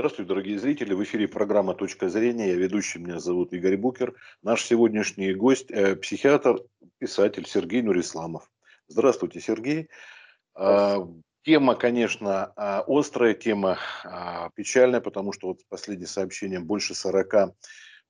Здравствуйте, дорогие зрители. В эфире программа «Точка зрения». Я ведущий, меня зовут Игорь Букер. Наш сегодняшний гость э, – психиатр, писатель Сергей Нурисламов. Здравствуйте, Сергей. А, Здравствуйте. Тема, конечно, а, острая, тема а, печальная, потому что вот последнее сообщение больше 40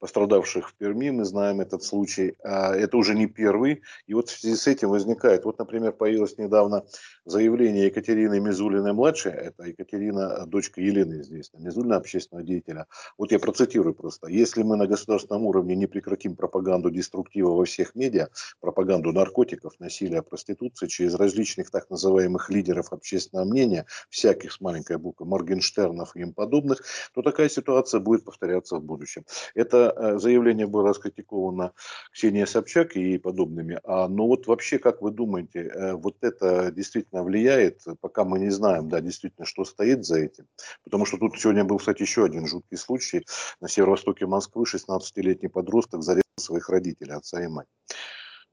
пострадавших в Перми, мы знаем этот случай, а, это уже не первый, и вот в связи с этим возникает, вот, например, появилось недавно заявление Екатерины Мизулиной-младшей, это Екатерина, дочка Елены здесь, Мизулина, общественного деятеля, вот я процитирую просто, если мы на государственном уровне не прекратим пропаганду деструктива во всех медиа, пропаганду наркотиков, насилия, проституции через различных так называемых лидеров общественного мнения, всяких с маленькой буквы, Моргенштернов и им подобных, то такая ситуация будет повторяться в будущем. Это Э, заявление было раскритиковано Ксенией Собчак и подобными. А, но вот вообще, как вы думаете, э, вот это действительно влияет, пока мы не знаем, да, действительно, что стоит за этим? Потому что тут сегодня был, кстати, еще один жуткий случай. На северо-востоке Москвы 16-летний подросток зарезал своих родителей, отца и мать.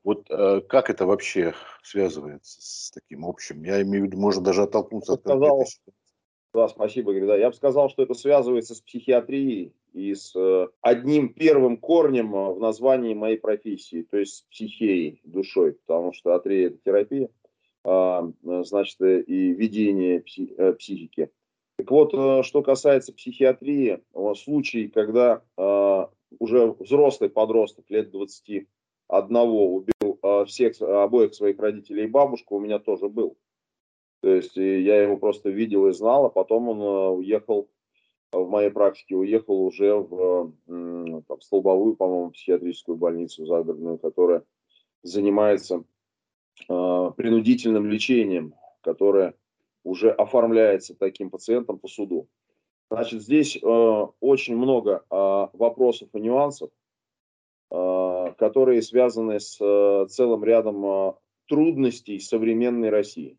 Вот э, как это вообще связывается с таким общим? Я имею в виду, можно даже оттолкнуться от сказал, Да, спасибо, Игорь. Да. Я бы сказал, что это связывается с психиатрией и с э, одним первым корнем э, в названии моей профессии, то есть с психией, душой, потому что атрия – это терапия, а, значит, э, и ведение психики. Так вот, что касается психиатрии, случай, когда уже взрослый подросток лет 21 убил всех, обоих своих родителей и бабушку, у меня тоже был. То есть я его просто видел и знал, а потом он уехал в моей практике уехал уже в там, столбовую, по-моему, психиатрическую больницу загородную, которая занимается э, принудительным лечением, которое уже оформляется таким пациентом по суду. Значит, здесь э, очень много э, вопросов и нюансов, э, которые связаны с э, целым рядом э, трудностей современной России.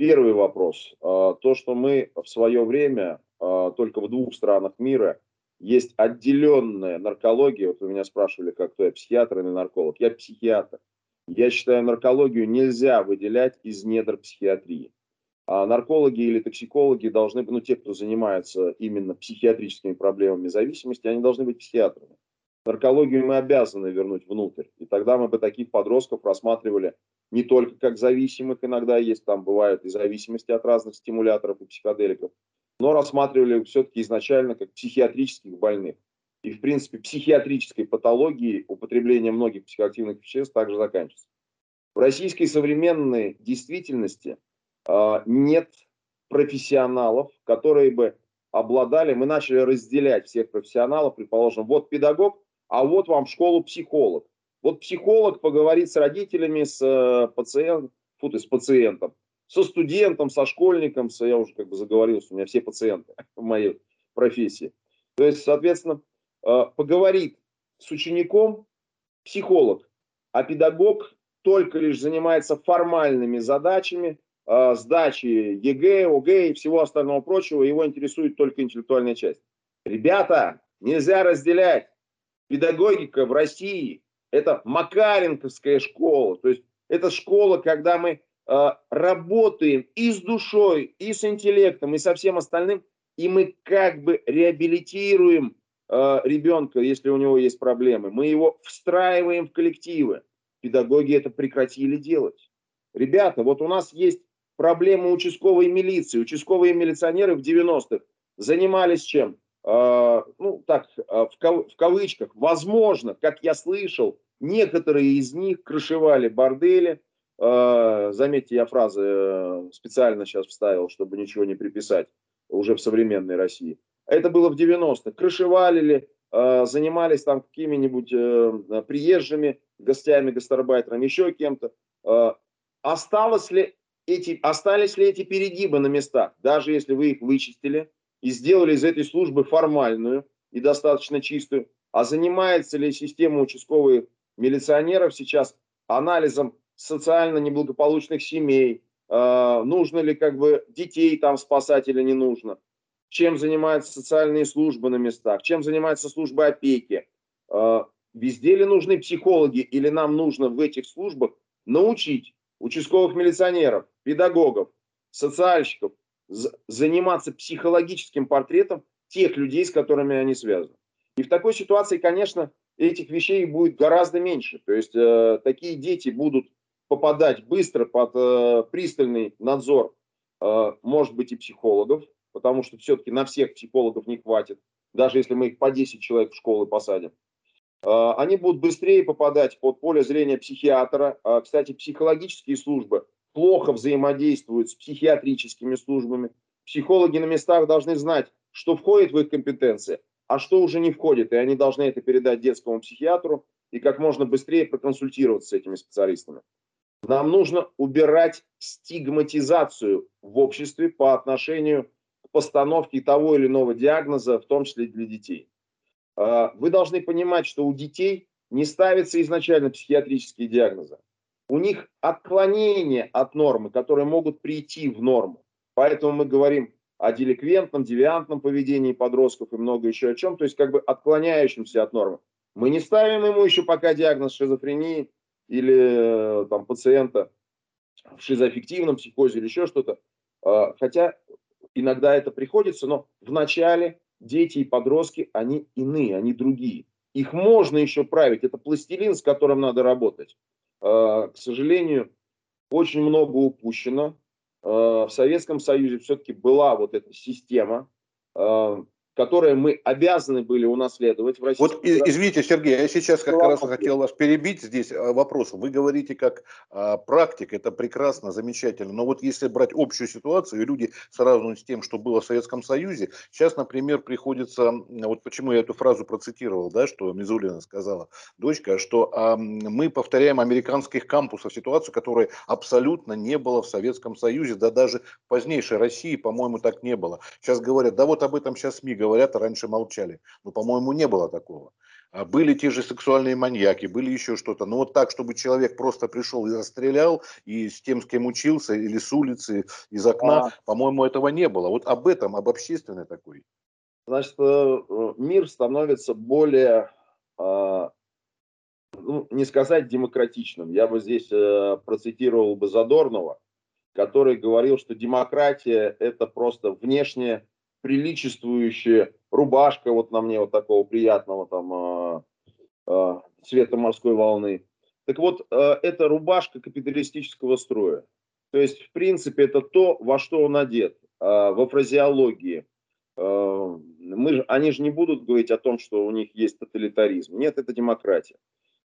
Первый вопрос. Э, то, что мы в свое время а, только в двух странах мира есть отделенная наркология. Вот вы меня спрашивали, как кто я, психиатр или нарколог. Я психиатр. Я считаю, наркологию нельзя выделять из недр психиатрии. А наркологи или токсикологи должны быть, ну, те, кто занимается именно психиатрическими проблемами зависимости, они должны быть психиатрами. Наркологию мы обязаны вернуть внутрь. И тогда мы бы таких подростков рассматривали не только как зависимых, иногда есть, там бывают и зависимости от разных стимуляторов и психоделиков, но рассматривали все-таки изначально как психиатрических больных. И, в принципе, психиатрической патологии употребления многих психоактивных веществ также заканчивается. В российской современной действительности э, нет профессионалов, которые бы обладали, мы начали разделять всех профессионалов, предположим, вот педагог, а вот вам в школу психолог. Вот психолог поговорит с родителями, с, э, пациент, фу, с пациентом со студентом, со школьником, со, я уже как бы заговорился, у меня все пациенты в моей профессии. То есть, соответственно, э, поговорит с учеником психолог, а педагог только лишь занимается формальными задачами, э, сдачи ЕГЭ, ОГЭ и всего остального прочего, его интересует только интеллектуальная часть. Ребята, нельзя разделять. Педагогика в России – это Макаренковская школа, то есть это школа, когда мы Э, работаем и с душой, и с интеллектом, и со всем остальным, и мы как бы реабилитируем э, ребенка, если у него есть проблемы. Мы его встраиваем в коллективы. Педагоги это прекратили делать. Ребята, вот у нас есть проблема участковой милиции. Участковые милиционеры в 90-х занимались чем? Э, ну, так, э, в, кав в кавычках, возможно, как я слышал, некоторые из них крышевали бордели, Э, заметьте, я фразы э, специально сейчас вставил, чтобы ничего не приписать уже в современной России. Это было в 90-х. Крышевалили, э, занимались там какими-нибудь приезжими гостями, гастарбайтерами, еще кем-то. Осталось ли эти, остались ли эти перегибы на местах, даже если вы их вычистили и сделали из этой службы формальную и достаточно чистую, а занимается ли система участковых милиционеров сейчас анализом социально неблагополучных семей, э, нужно ли как бы детей там спасать или не нужно, чем занимаются социальные службы на местах, чем занимается служба опеки, э, везде ли нужны психологи или нам нужно в этих службах научить участковых милиционеров, педагогов, социальщиков заниматься психологическим портретом тех людей, с которыми они связаны. И в такой ситуации, конечно, этих вещей будет гораздо меньше. То есть э, такие дети будут попадать быстро под э, пристальный надзор, э, может быть, и психологов, потому что все-таки на всех психологов не хватит, даже если мы их по 10 человек в школы посадим. Э, они будут быстрее попадать под поле зрения психиатра. Э, кстати, психологические службы плохо взаимодействуют с психиатрическими службами. Психологи на местах должны знать, что входит в их компетенции, а что уже не входит, и они должны это передать детскому психиатру и как можно быстрее проконсультироваться с этими специалистами. Нам нужно убирать стигматизацию в обществе по отношению к постановке того или иного диагноза, в том числе для детей. А, вы должны понимать, что у детей не ставятся изначально психиатрические диагнозы. У них отклонения от нормы, которые могут прийти в норму. Поэтому мы говорим о деликвентном, девиантном поведении подростков и много еще о чем, то есть как бы отклоняющимся от нормы. Мы не ставим ему еще пока диагноз шизофрении или э, там пациента в шизоаффективном психозе или еще что-то. А, хотя иногда это приходится, но в начале дети и подростки, они иные, они другие. Их можно еще править, это пластилин, с которым надо работать. А, к сожалению, очень много упущено, Э, в Советском Союзе все-таки была вот эта система, э, которые мы обязаны были унаследовать в России. Вот извините, Сергей, я сейчас как раз хотел вас перебить здесь э, вопросом. Вы говорите как а, практик, это прекрасно, замечательно. Но вот если брать общую ситуацию, люди сравнивают с тем, что было в Советском Союзе, сейчас, например, приходится, вот почему я эту фразу процитировал, да, что Мизулина сказала, дочка, что а, мы повторяем американских кампусов ситуацию, которой абсолютно не было в Советском Союзе, да даже в позднейшей России, по-моему, так не было. Сейчас говорят, да вот об этом сейчас СМИ говорят, а раньше молчали. Но, по-моему, не было такого. А были те же сексуальные маньяки, были еще что-то. Но вот так, чтобы человек просто пришел и расстрелял, и с тем, с кем учился, или с улицы, из окна, а... по-моему, этого не было. Вот об этом, об общественной такой. Значит, э, мир становится более, а, ну, не сказать демократичным. Я бы здесь э, процитировал бы Задорнова, который говорил, что демократия – это просто внешнее приличествующая рубашка вот на мне вот такого приятного там э, э, цвета морской волны. Так вот, э, это рубашка капиталистического строя. То есть, в принципе, это то, во что он одет, э, во фразеологии. Э, мы же, они же не будут говорить о том, что у них есть тоталитаризм. Нет, это демократия.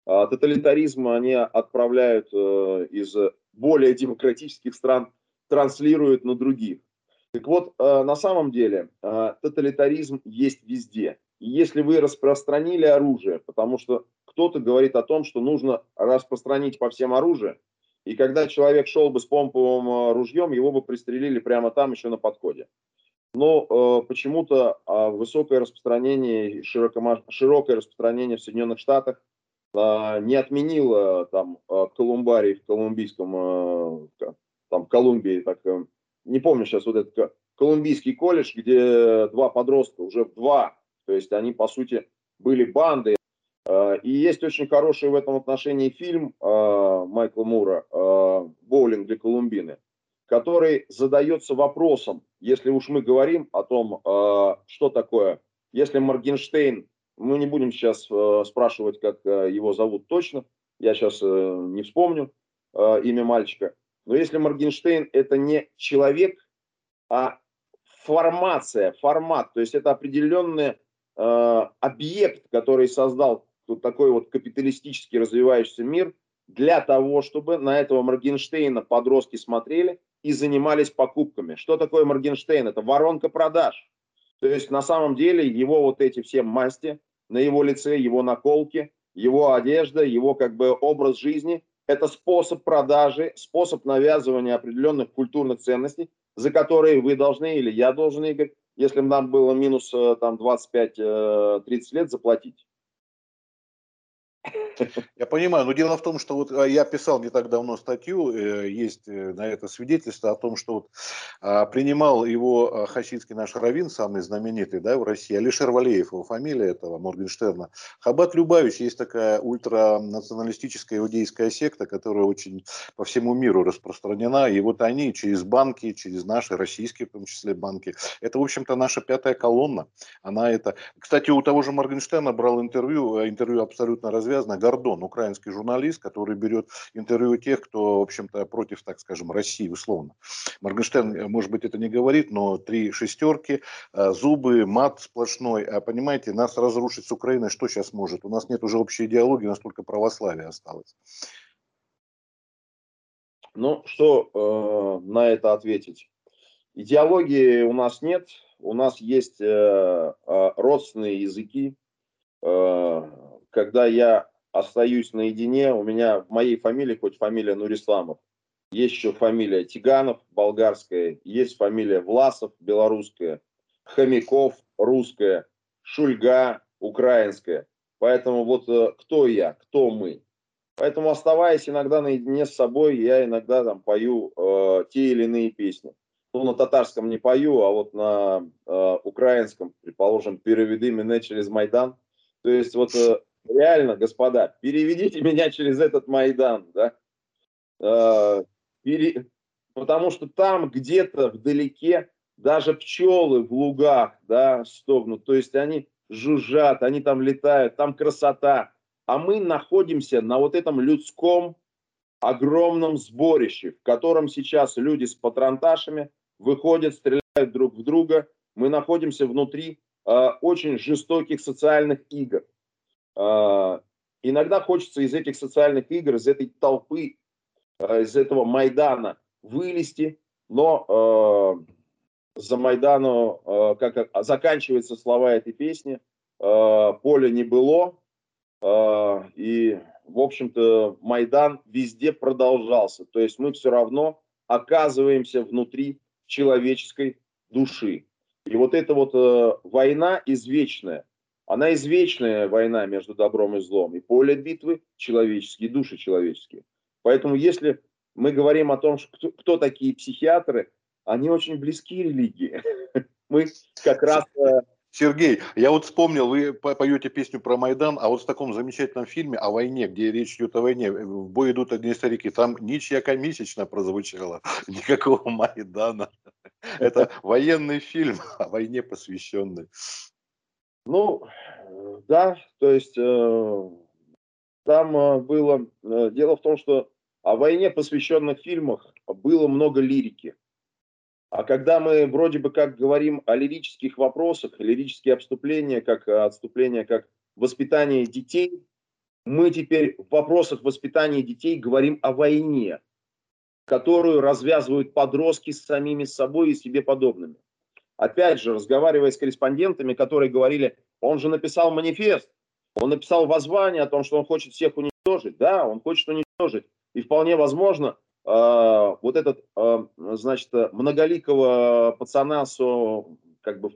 А тоталитаризм они отправляют э, из более демократических стран, транслируют на других. Так вот, э, на самом деле э, тоталитаризм есть везде. И если вы распространили оружие, потому что кто-то говорит о том, что нужно распространить по всем оружие, и когда человек шел бы с помповым э, ружьем, его бы пристрелили прямо там, еще на подходе. Но э, почему-то э, высокое распространение, широкое, распространение в Соединенных Штатах э, не отменило там э, колумбарий в колумбийском, э, там Колумбии, так не помню сейчас вот этот Колумбийский колледж, где два подростка, уже два, то есть они, по сути, были банды. А, и есть очень хороший в этом отношении фильм а, Майкла Мура а, «Боулинг для Колумбины», который задается вопросом, если уж мы говорим о том, что такое, если Моргенштейн, мы не будем сейчас спрашивать, как его зовут точно, я сейчас не вспомню имя мальчика, но если Моргенштейн это не человек, а формация, формат, то есть это определенный э, объект, который создал вот такой вот капиталистический развивающийся мир для того, чтобы на этого Моргенштейна подростки смотрели и занимались покупками. Что такое Моргенштейн? Это воронка продаж. То есть на самом деле его вот эти все масти на его лице, его наколки, его одежда, его как бы образ жизни это способ продажи, способ навязывания определенных культурных ценностей, за которые вы должны или я должен, Игорь, если нам было минус э, там 25-30 э, лет, заплатить. Я понимаю, но дело в том, что вот а, я писал не так давно статью, э, есть э, на это свидетельство о том, что вот а, принимал его а, хасидский наш раввин, самый знаменитый да, в России, Алишер Валеев, его фамилия этого, Моргенштерна. Хабат Любавич, есть такая ультранационалистическая иудейская секта, которая очень по всему миру распространена, и вот они через банки, через наши российские в том числе банки, это, в общем-то, наша пятая колонна, она это... Кстати, у того же Моргенштерна брал интервью, э, интервью абсолютно развязано, Гордон, украинский журналист, который берет интервью тех, кто, в общем-то, против, так скажем, России, условно. Моргенштерн, э, может быть, это не говорит, но три шестерки, э, зубы, мат сплошной. А понимаете, нас разрушить с Украиной что сейчас может? У нас нет уже общей идеологии, у нас только православие осталось. Ну, что э, на это ответить? Идеологии у нас нет, у нас есть э, э, родственные языки. Э, когда я остаюсь наедине, у меня в моей фамилии, хоть фамилия Нурисламов, есть еще фамилия Тиганов, болгарская, есть фамилия Власов, белорусская, Хомяков, русская, Шульга, украинская. Поэтому вот э, кто я, кто мы. Поэтому оставаясь иногда наедине с собой, я иногда там пою э, те или иные песни. Ну, на татарском не пою, а вот на э, украинском, предположим, «Переведи меня через Майдан». То есть вот э, реально, господа, переведите меня через этот Майдан, да, э, пере... потому что там где-то вдалеке даже пчелы в лугах, да, стогнут, то есть они жужжат, они там летают, там красота, а мы находимся на вот этом людском огромном сборище, в котором сейчас люди с патронташами выходят, стреляют друг в друга, мы находимся внутри э, очень жестоких социальных игр. А, иногда хочется из этих социальных игр, из этой толпы, а, из этого Майдана вылезти, но а, за Майдану, как заканчиваются слова этой песни, поле не было, и, в общем-то, Майдан везде продолжался. То есть мы все равно оказываемся внутри человеческой души. И вот эта вот э, война извечная, она извечная война между добром и злом. И поле битвы человеческие, души человеческие. Поэтому если мы говорим о том, кто, кто такие психиатры, они очень близки религии. Мы как раз... Э, Сергей, я вот вспомнил, вы поете песню про Майдан, а вот в таком замечательном фильме о войне, где речь идет о войне, в бой идут одни старики, там ничья комисячно прозвучала, никакого Майдана. Это военный фильм о войне посвященный. Ну, да, то есть э, там э, было... Э, дело в том, что о войне, посвященных фильмах, было много лирики. А когда мы вроде бы как говорим о лирических вопросах, лирические отступления, как отступления, как воспитание детей, мы теперь в вопросах воспитания детей говорим о войне, которую развязывают подростки с самими собой и себе подобными опять же, разговаривая с корреспондентами, которые говорили, он же написал манифест, он написал воззвание о том, что он хочет всех уничтожить. Да, он хочет уничтожить. И вполне возможно, э, вот этот, э, значит, многоликого пацана с как бы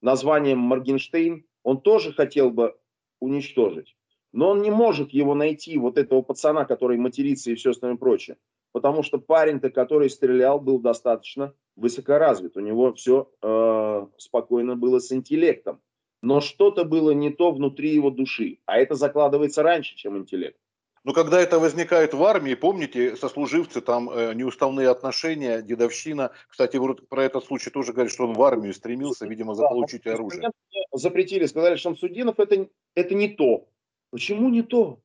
названием Моргенштейн, он тоже хотел бы уничтожить. Но он не может его найти, вот этого пацана, который матерится и все остальное прочее. Потому что парень-то, который стрелял, был достаточно высокоразвит, у него все э, спокойно было с интеллектом. Но что-то было не то внутри его души, а это закладывается раньше, чем интеллект. Но когда это возникает в армии, помните, сослуживцы, там э, неуставные отношения, дедовщина. Кстати, про этот случай тоже говорят, что он в армию стремился, видимо, заполучить да, оружие. Запретили, сказали, что Шамсудинов это, это не то. Почему не то?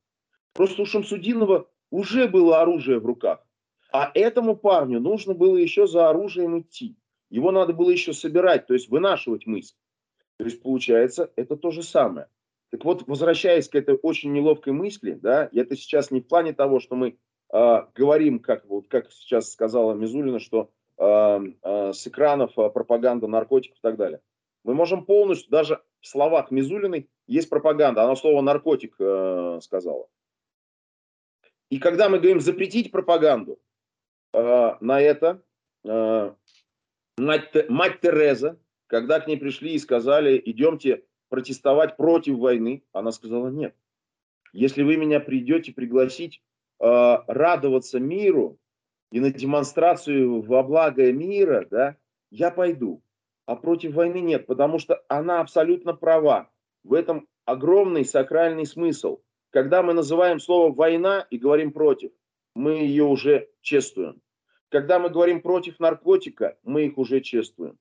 Просто у Шамсудинова уже было оружие в руках. А этому парню нужно было еще за оружием идти. Его надо было еще собирать, то есть вынашивать мысль. То есть получается, это то же самое. Так вот, возвращаясь к этой очень неловкой мысли, да, это сейчас не в плане того, что мы э, говорим, как, вот, как сейчас сказала Мизулина, что э, э, с экранов э, пропаганда наркотиков и так далее. Мы можем полностью, даже в словах Мизулиной есть пропаганда. Она слово наркотик э, сказала. И когда мы говорим запретить пропаганду, э, на это э, мать, мать Тереза, когда к ней пришли и сказали, идемте протестовать против войны, она сказала нет. Если вы меня придете пригласить э, радоваться миру и на демонстрацию во благо мира, да, я пойду. А против войны нет, потому что она абсолютно права. В этом огромный сакральный смысл. Когда мы называем слово «война» и говорим «против», мы ее уже чествуем. Когда мы говорим против наркотика, мы их уже чествуем.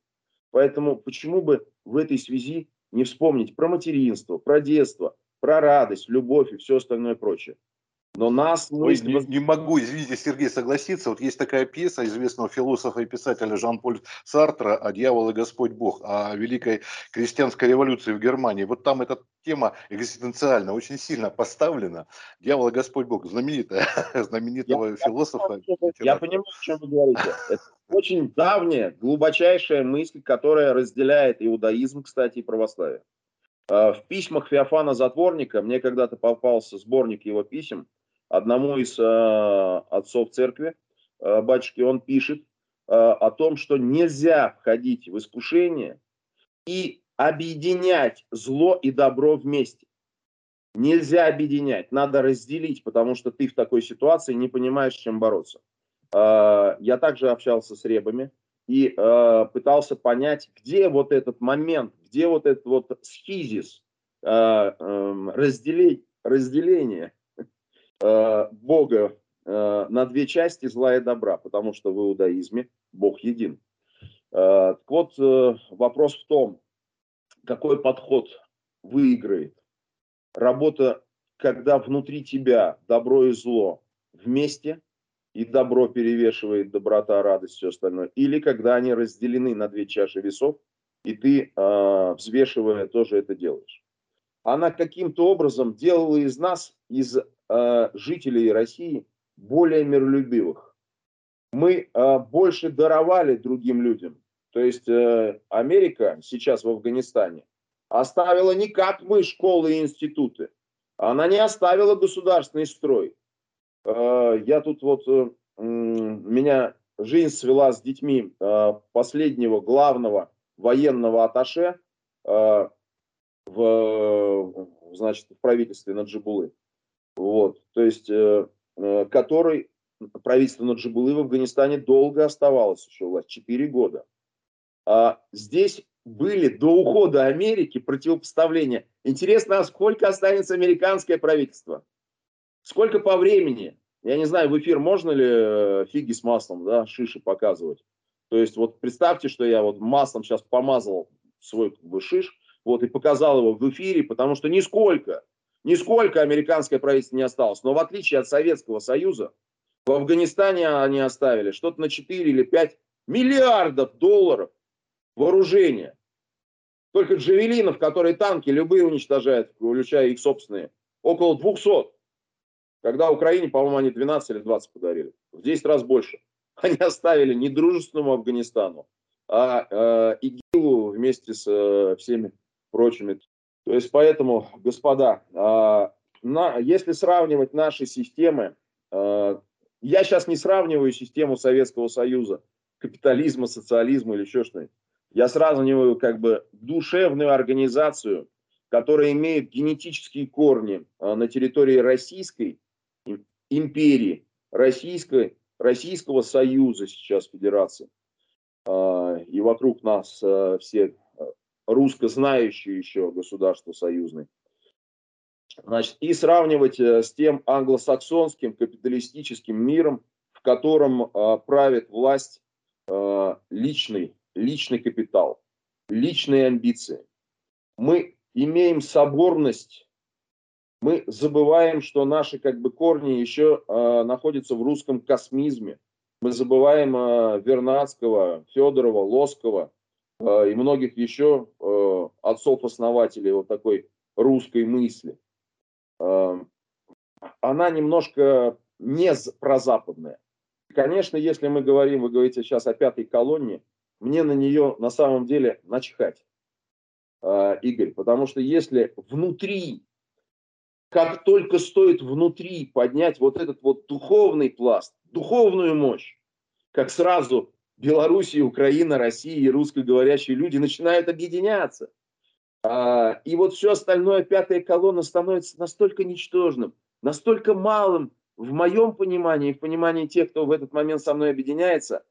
Поэтому почему бы в этой связи не вспомнить про материнство, про детство, про радость, любовь и все остальное прочее. Но нас... Ой, не, не могу, извините, Сергей, согласиться. Вот есть такая пьеса известного философа и писателя Жан-Поль Сартра «О дьявол и Господь Бог», о великой крестьянской революции в Германии. Вот там эта тема экзистенциально очень сильно поставлена. Дьявол и Господь Бог, знаменитая, знаменитого я, философа. Я, я понимаю, о чем вы говорите. Это очень давняя, глубочайшая мысль, которая разделяет иудаизм, кстати, и православие. А, в письмах Феофана Затворника, мне когда-то попался сборник его писем, одному из э, отцов церкви, э, батюшки, он пишет э, о том, что нельзя входить в искушение и объединять зло и добро вместе. Нельзя объединять, надо разделить, потому что ты в такой ситуации не понимаешь, с чем бороться. Э, я также общался с ребами и э, пытался понять, где вот этот момент, где вот этот вот схизис, э, э, разделение, разделение Э, Бога э, на две части зла и добра, потому что в иудаизме Бог един. Э, так вот, вопрос в том, какой подход выиграет. Работа, когда внутри тебя добро и зло вместе, и добро перевешивает доброта, радость, все остальное. Или когда они разделены на две чаши весов, и ты, взвешивая, тоже это делаешь. Она каким-то образом делала из нас, из Э, жителей России более миролюбивых. Мы э, больше даровали другим людям. То есть э, Америка сейчас в Афганистане оставила не как мы школы и институты. Она не оставила государственный строй. Я тут вот, меня жизнь свела с детьми последнего главного военного аташе в, значит, в правительстве Наджибулы. Вот, то есть, э, э, который правительство Наджибулы в Афганистане долго оставалось еще власть, 4 года. А здесь были до ухода Америки противопоставления. Интересно, а сколько останется американское правительство? Сколько по времени? Я не знаю, в эфир можно ли э, фиги с маслом, да, шиши показывать. То есть вот представьте, что я вот маслом сейчас помазал свой как бы, шиш, вот, и показал его в эфире, потому что нисколько Нисколько американское правительство не осталось. Но в отличие от Советского Союза, в Афганистане они оставили что-то на 4 или 5 миллиардов долларов вооружения. Только джавелинов, которые танки любые уничтожают, включая их собственные, около 200. Когда Украине, по-моему, они 12 или 20 подарили. В 10 раз больше. Они оставили не дружественному Афганистану, а э, ИГИЛу вместе с э, всеми прочими то есть поэтому, господа, а, на, если сравнивать наши системы, а, я сейчас не сравниваю систему Советского Союза, капитализма, социализма или еще что-нибудь. Я сравниваю как бы душевную организацию, которая имеет генетические корни а, на территории Российской империи, Российской, Российского Союза сейчас Федерации. И вокруг нас все русскознающее еще государство союзное. Значит, и сравнивать э, с тем англосаксонским капиталистическим миром, в котором э, правит власть э, личный, личный капитал, личные амбиции. Мы имеем соборность, мы забываем, что наши как бы корни еще э, находятся в русском космизме. Мы забываем э, Вернадского, Федорова, Лоскова, и многих еще э, отцов-основателей вот такой русской мысли. Э, она немножко не прозападная. Конечно, если мы говорим, вы говорите сейчас о пятой колонне, мне на нее на самом деле начхать, Игорь, потому что если внутри, как только стоит внутри поднять вот этот вот духовный пласт, духовную мощь, как сразу Белоруссия, Украина, Россия и русскоговорящие люди начинают объединяться. А, и вот все остальное, пятая колонна, становится настолько ничтожным, настолько малым в моем понимании, в понимании тех, кто в этот момент со мной объединяется,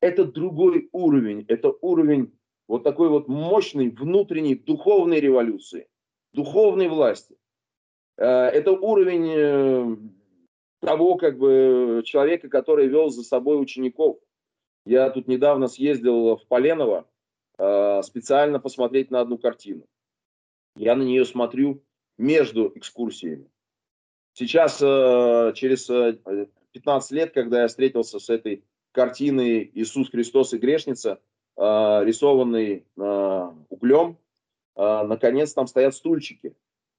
это другой уровень, это уровень вот такой вот мощной внутренней духовной революции, духовной власти. А, это уровень э, того как бы человека, который вел за собой учеников. Я тут недавно съездил в Поленово а, специально посмотреть на одну картину. Я на нее смотрю между экскурсиями. Сейчас, э, через 15 э, лет, когда я встретился с этой картиной «Иисус Христос и грешница», э, рисованной углем, наконец там стоят стульчики.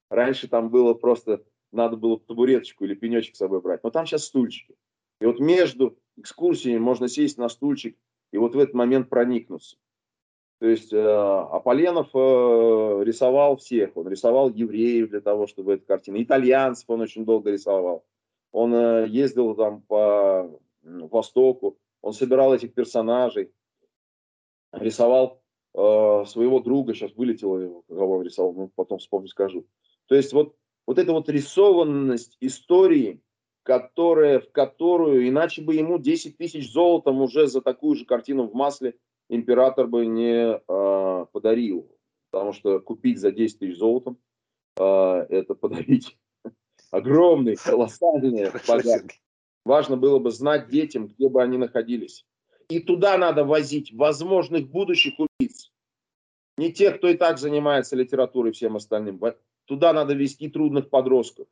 Раньше там было просто, надо было табуреточку или пенечек с собой брать, но там сейчас стульчики. И вот между экскурсиями можно сесть на стульчик и вот в этот момент проникнуться. То есть э, Аполленов э, рисовал всех. Он рисовал евреев для того, чтобы эта картина. Итальянцев он очень долго рисовал. Он э, ездил там по Востоку. Он собирал этих персонажей. Рисовал э, своего друга. Сейчас вылетело его, кого он рисовал. Ну, потом вспомню, скажу. То есть вот, вот эта вот рисованность истории, которая, в которую, иначе бы ему 10 тысяч золотом уже за такую же картину в масле – император бы не э, подарил. Потому что купить за 10 тысяч золотом э, это подарить огромный, колоссальный подарок. Важно было бы знать детям, где бы они находились. И туда надо возить возможных будущих убийц. Не тех, кто и так занимается литературой и всем остальным. Туда надо вести трудных подростков.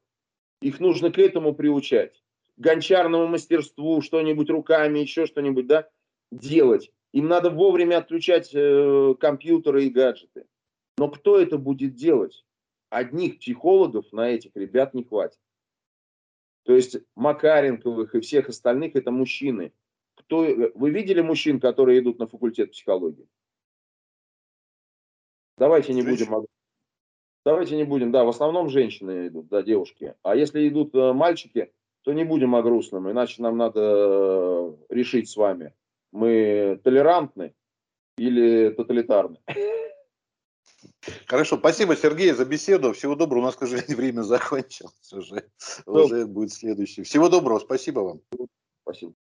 Их нужно к этому приучать. Гончарному мастерству, что-нибудь руками, еще что-нибудь, да, делать. Им надо вовремя отключать э, компьютеры и гаджеты. Но кто это будет делать? Одних психологов на этих ребят не хватит. То есть Макаренковых и всех остальных это мужчины. Кто, э, вы видели мужчин, которые идут на факультет психологии? Давайте не будем. Давайте не будем. Да, в основном женщины идут, да, девушки. А если идут э, мальчики, то не будем о грустном, иначе нам надо э, решить с вами, мы толерантны или тоталитарны. Хорошо, спасибо, Сергей, за беседу. Всего доброго. У нас, к сожалению, время закончилось уже. Уже будет следующий. Всего доброго, спасибо вам. Спасибо.